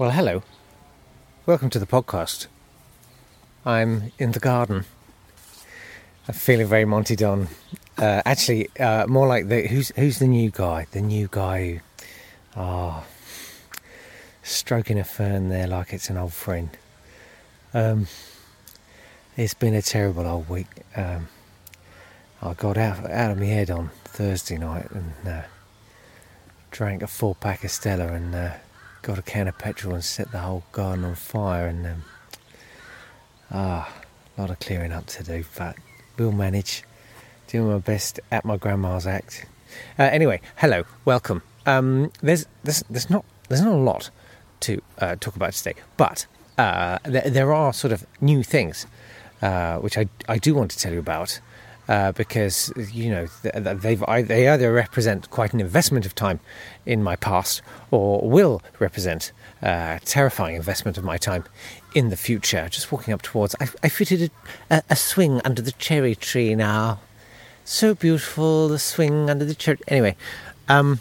Well, hello. Welcome to the podcast. I'm in the garden. I'm feeling very Monty Don. Uh, actually, uh, more like the who's who's the new guy? The new guy who, ah, stroking a fern there like it's an old friend. Um, it's been a terrible old week. Um, I got out out of my head on Thursday night and uh, drank a four pack of Stella and uh, got a can of petrol and set the whole garden on fire. And um, ah, a lot of clearing up to do, but we'll manage. Doing my best at my grandma's act. Uh, anyway, hello, welcome. Um, there's there's there's not there's not a lot to uh, talk about today, but uh, there, there are sort of new things uh, which I I do want to tell you about. Uh, because you know they've they either represent quite an investment of time in my past, or will represent a terrifying investment of my time in the future. Just walking up towards, I, I fitted a, a, swing under the cherry tree now. So beautiful, the swing under the cherry. Anyway, um,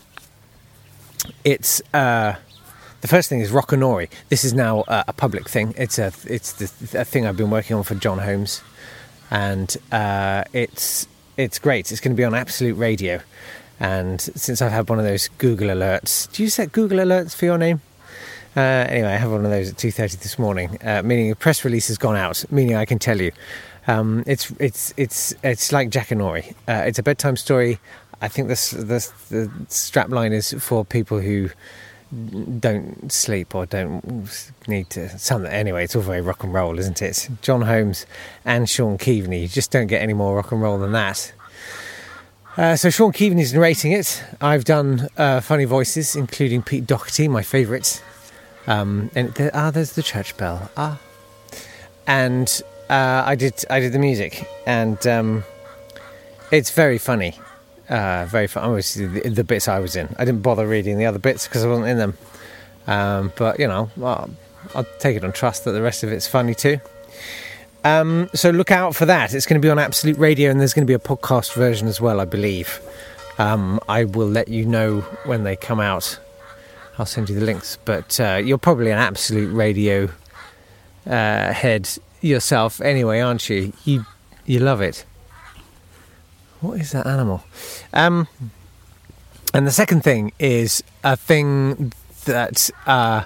it's uh, the first thing is Rockanory. This is now uh, a public thing. It's a it's the a thing I've been working on for Jon Holmes and uh, it's it's great. It's going to be on Absolute Radio, and since I've had one of those Google alerts, do you set Google alerts for your name? Uh, anyway, I have one of those at two thirty this morning, uh, meaning a press release has gone out, meaning I can tell you. Um, it's it's it's it's like Jackanory. Uh, it's a bedtime story. I think this, this the strap line is for people who don't sleep or don't need to something anyway it's all very rock and roll isn't it? Jon holmes and sean keaveny you just don't get any more rock and roll than that. Uh, so sean keaveny's narrating it. I've done uh, funny voices including pete doherty my favourite um, and there, ah there's the church bell. Ah. And uh, i did i did the music. And um, it's very funny uh, very fun. Obviously, the, the, bits I was in. I didn't bother reading the other bits because I wasn't in them. Um, but you know, well, I'll take it on trust that the rest of it's funny too. Um, so look out for that. It's going to be on Absolute Radio, and there's going to be a podcast version as well, I believe. Um, I will let you know when they come out. I'll send you the links. But uh, you're probably an Absolute Radio uh, head yourself, anyway, aren't you? You you love it. What is that animal? Um, and the second thing is a thing that uh,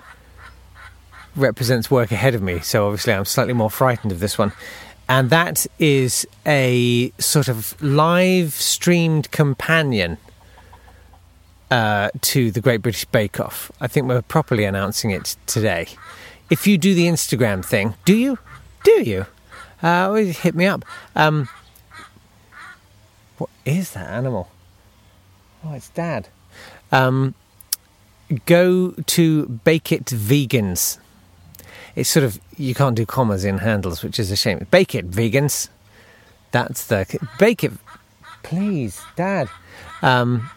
represents work ahead of me. So obviously, I'm slightly more frightened of this one. And that is a sort of live streamed companion uh, to the Great British Bake Off. I think we're properly announcing it today. If you do the Instagram thing, do you? Do you? Uh, hit me up. Um, is that animal? Oh, it's Dad. Um, go to Bake It Vegans. It's sort of you can't do commas in handles, which is a shame. Bake It Vegans. That's the Bake It, please, Dad. Um,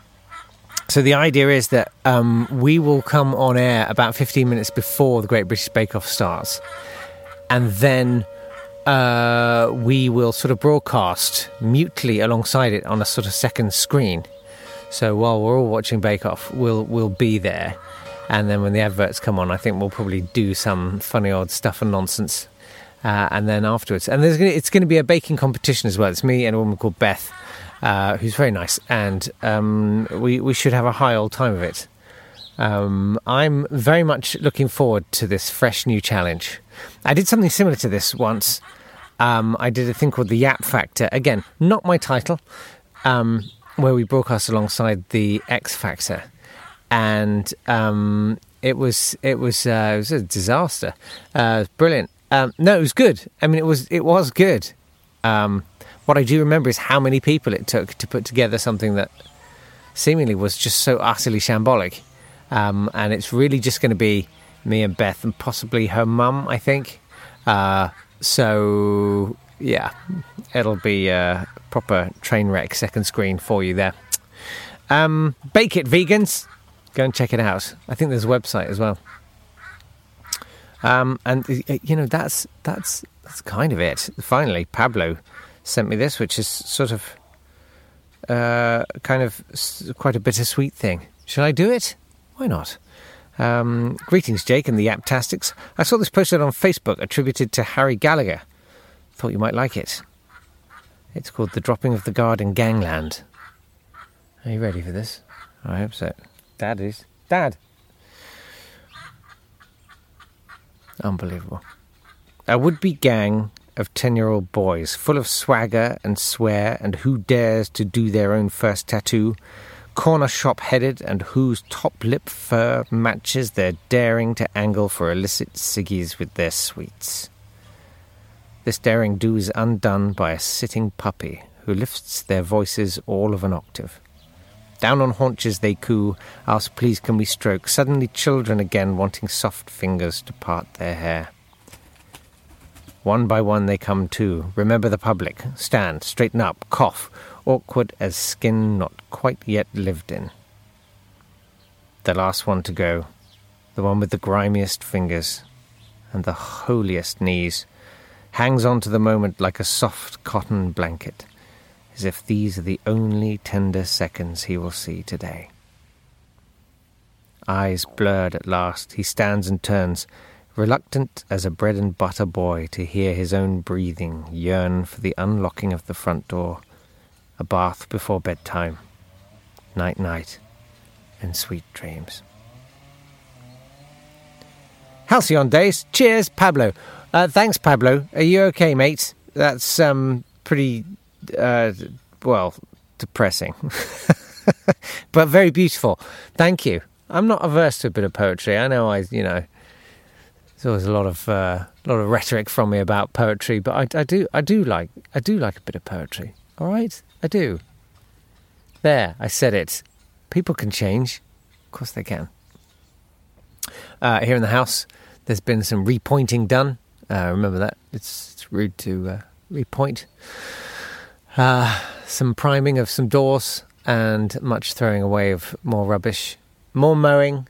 so the idea is that um, we will come on air about 15 minutes before the Great British Bake Off starts, and then uh, we will sort of broadcast mutely alongside it on a sort of second screen. So while we're all watching Bake Off, we'll we'll be there, and then when the adverts come on, I think we'll probably do some funny odd stuff and nonsense, uh, and then afterwards, and there's gonna, it's going to be a baking competition as well. It's me and a woman called Beth. uh, who's very nice, and um, we we should have a high old time of it. Um, I'm very much looking forward to this fresh new challenge. I did something similar to this once. Um, I did a thing called the Yapp Factor. Again, not my title, um, where we broadcast alongside the X Factor, and um, it was it was uh, it was a disaster. Uh, brilliant. Um, no, it was good. I mean, it was it was good. Um, what I do remember is how many people it took to put together something that seemingly was just so utterly shambolic. Um, and it's really just going to be me and Beth and possibly her mum, I think. Uh, so yeah, it'll be a proper train wreck second screen for you there. Um, Bake It Vegans, go and check it out. I think there's a website as well. Um, and you know that's that's that's kind of it. Finally, Pablo sent me this, which is sort of uh, kind of quite a bittersweet thing. Shall I do it? Why not? Um, greetings, Jake and the Aptastics. I saw this posted on Facebook attributed to Harry Gallagher. Thought you might like it. It's called The Dropping of the Guard in Gangland. Are you ready for this? I hope so. Dad is. Dad! Unbelievable. A would be gang of 10 year old boys, full of swagger and swear, and who dares to do their own first tattoo, corner shop headed, and whose top lip fur matches their daring to angle for illicit ciggies with their sweets. This daring do is undone by a sitting puppy who lifts their voices all of an octave. Down on haunches they coo, ask please can we stroke, suddenly children again wanting soft fingers to part their hair. One by one they come to. Remember the public. Stand, straighten up, cough, awkward as skin not quite yet lived in. The last one to go, the one with the grimiest fingers and the holiest knees, hangs on to the moment like a soft cotton blanket, as if these are the only tender seconds he will see today. Eyes blurred at last, he stands and turns, reluctant as a bread and butter boy to hear his own breathing yearn for the unlocking of the front door, a bath before bedtime, night night, and sweet dreams. Halcyon days. Cheers, Pablo. Uh, thanks, Pablo. Are you okay, mate? That's um pretty uh, well depressing, but very beautiful. Thank you. I'm not averse to a bit of poetry. I know I, you know, there's always a lot of uh, a lot of rhetoric from me about poetry, but I, I do I do like I do like a bit of poetry. All right, I do. There, I said it. People can change. Of course they can. Uh, here in the house, there's been some repointing done. Uh, remember that it's, it's rude to uh, repoint. Uh, some priming of some doors and much throwing away of more rubbish. More mowing,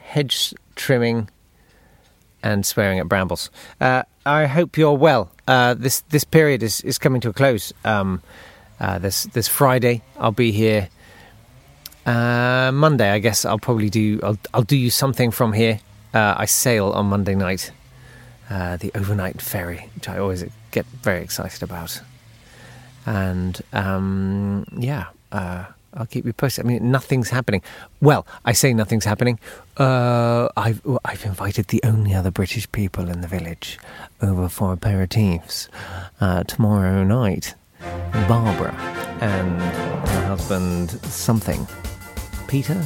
hedge trimming, and swearing at brambles. Uh, I hope you're well. Uh, this this period is, is coming to a close. Um, uh, this this Friday, I'll be here. Uh, Monday, I guess I'll probably do. I'll I'll do you something from here. Uh, I sail on Monday night, uh, the overnight ferry, which I always get very excited about. And um, yeah, I'll keep you posted. I mean, nothing's happening. Well, I say nothing's happening. Uh, I've I've invited the only other British people in the village over for aperitifs uh, tomorrow night. Barbara and her husband, something, Peter,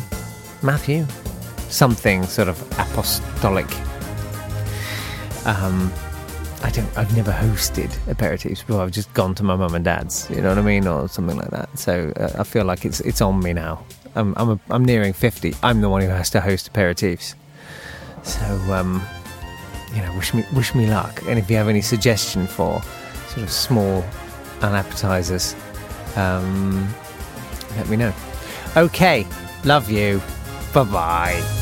Matthew, something sort of apostolic. Um, I don't. I've never hosted aperitifs before. I've just gone to my mum and dad's. You know what I mean, or something like that. So uh, I feel like it's it's on me now. I'm I'm, a, I'm nearing fifty. I'm the one who has to host aperitifs. So um, you know, wish me wish me luck. And if you have any suggestion for sort of small unappetizers, um, let me know. Okay, love you. Bye bye.